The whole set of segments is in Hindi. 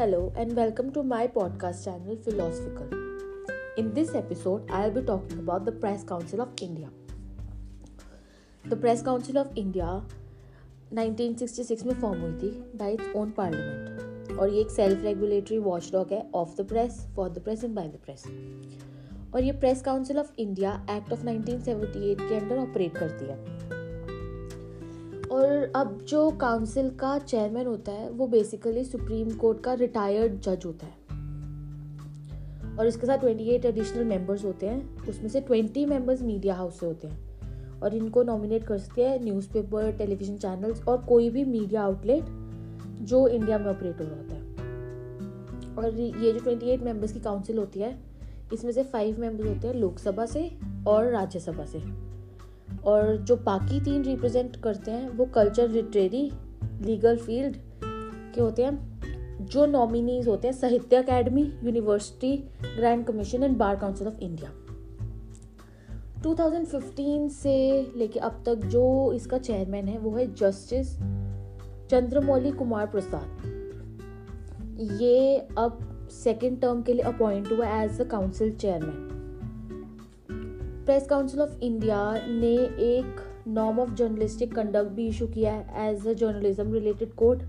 Hello and welcome to my podcast channel Philosophical. In this episode, I'll be talking about the Press Council of India. The Press Council of India 1966 में फॉर्म हुई थी बाय इट्स ओन पार्लियामेंट और ये एक सेल्फ रेगुलेटरी वॉचडॉग है of the press for the press and by the press और ये press council of India act of 1978 के अंडर ऑपरेट करती है और अब जो काउंसिल का चेयरमैन होता है, वो बेसिकली सुप्रीम कोर्ट का रिटायर्ड जज होता है। और इसके साथ 28 एडिशनल मेंबर्स होते हैं, उसमें से 20 मेंबर्स मीडिया हाउस से होते हैं। और इनको नॉमिनेट कर सकते हैं न्यूज़पेपर टेलीविज़न चैनल्स और कोई भी मीडिया आउटलेट जो इंडिया में ऑपरेट हो रहा होता है। और ये जो 28 मेंबर्स की काउंसिल होती है, इसमें से फाइव मेंबर्स होते हैं लोकसभा से और राज्यसभा से। और जो बाकी तीन रिप्रेजेंट करते हैं, वो कल्चर लिटरेरी लीगल फ़ील्ड के होते हैं, जो नॉमिनीज होते हैं, Sahitya Akademi university grand commission and bar council of India 2015 से लेके अब तक जो इसका चेयरमैन है, वो है जस्टिस चंद्रमौली कुमार प्रसाद। ये अब सेकेंड टर्म के लिए अपॉइंट हुआ as a council chairman press council of India ने एक नॉर्म ऑफ़ जर्नलिस्टिक कंडक्ट भी इशू किया है as a journalism related code.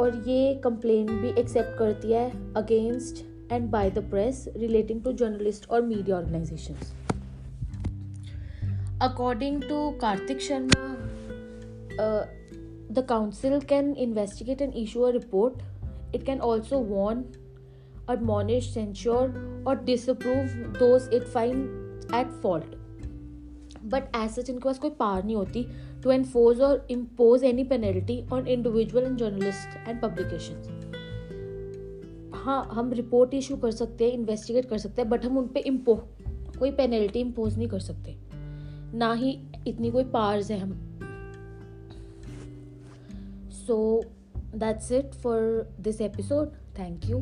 और ये कंप्लेन भी एक्सेप्ट करती है against and by the press relating to journalist और media organization according to Kartik Sharma the council can investigate and issue a report it can also warn admonish, censure, or disapprove those it finds at fault but as such इनके पास कोई पावर नहीं होती टू एनफोर्स और impose any penalty on individual and journalist and publication हाँ हम रिपोर्ट इशू कर सकते हैं इन्वेस्टिगेट कर सकते हैं बट हम उन पर इम्पो कोई पेनल्टी इम्पोज नहीं कर सकते। ना ही इतनी कोई पावर्स है हम। So that's it for this episode thank you